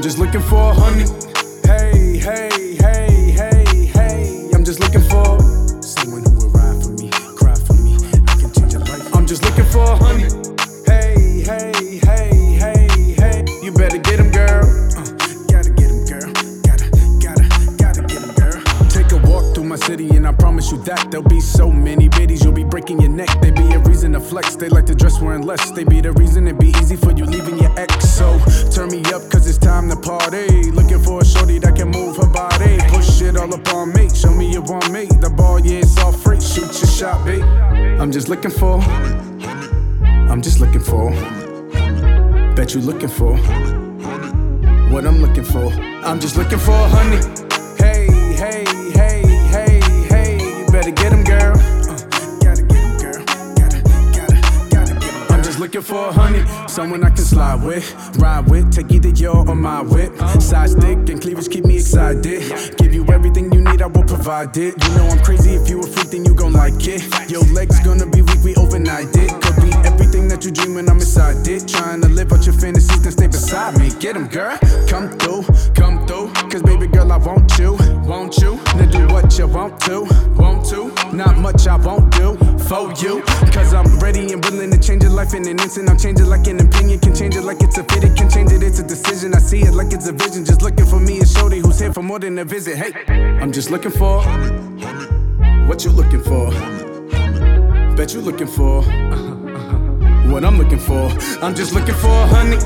I'm just looking for a honey. Hey, hey, hey, hey, hey. I'm just looking for someone who will ride for me, cry for me. I can change your life. I'm just looking for a honey. Hey, hey, hey, hey, hey. You better get him, girl. Uh, gotta get him, girl. Gotta, gotta, gotta get him, girl. Take a walk through my city, and I promise you that there'll be so many biddies. You'll be breaking your neck. They be a reason to flex. They like to dress wearing less. They be the reason it be easy for you leaving your ex. So turn all up on me. Show me you want me. The ball, yeah, it's all free. Shoot your shot, babe. I'm just looking for. I'm just looking for. Bet you looking for. What I'm looking for. I'm just looking for a honey. Hey, hey, hey, hey, hey. You better get him, girl. Looking for a honey. Someone I can slide with, ride with. Take either your or my whip. Side stick and cleavage keep me excited. I it. You know I'm crazy. If you a freak, then you gon' like it. Your legs gonna be weak, we overnight it. Could be everything that you dream when I'm inside it. Trying to live out your fantasies, then stay beside me. Get 'em, girl. Come through, come through. Cause baby girl, I want you, want you. Now do what you want to, want to. Not much I won't do for you. Cause I'm ready and willing to change your life in an instant. I'm changing like an opinion, can change it like it's a fit. It can change it, it's I see it like it's a vision. Just looking for me, a shorty who's here for more than a visit. Hey, I'm just looking for what you looking for. Bet you looking for what I'm looking for. I'm just looking for honey.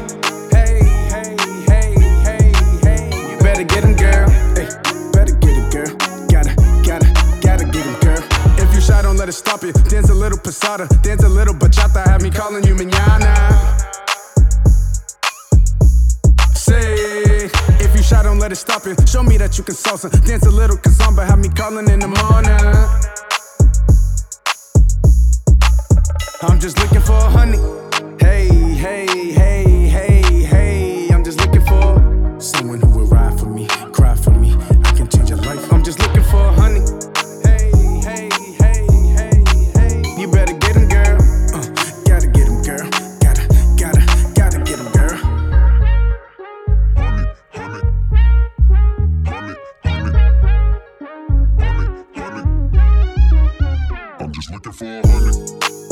Hey, hey, hey, hey, hey. You better get him, girl. Hey, better get it, girl. Gotta, gotta, gotta get him, girl. If you shy, don't let it stop you. Dance a little pasada, dance a little bachata. Have me calling you manana. to stop. Show me that you can salsa. Dance a little kizomba, have me calling in the morning. I'm just looking for a honey. Hey, hey, hey, hey, hey. I'm just looking for someone who will ride for me, cry for me. I can change your life. I'm just looking for a honey. Hey, hey, hey, hey, hey. You better 400.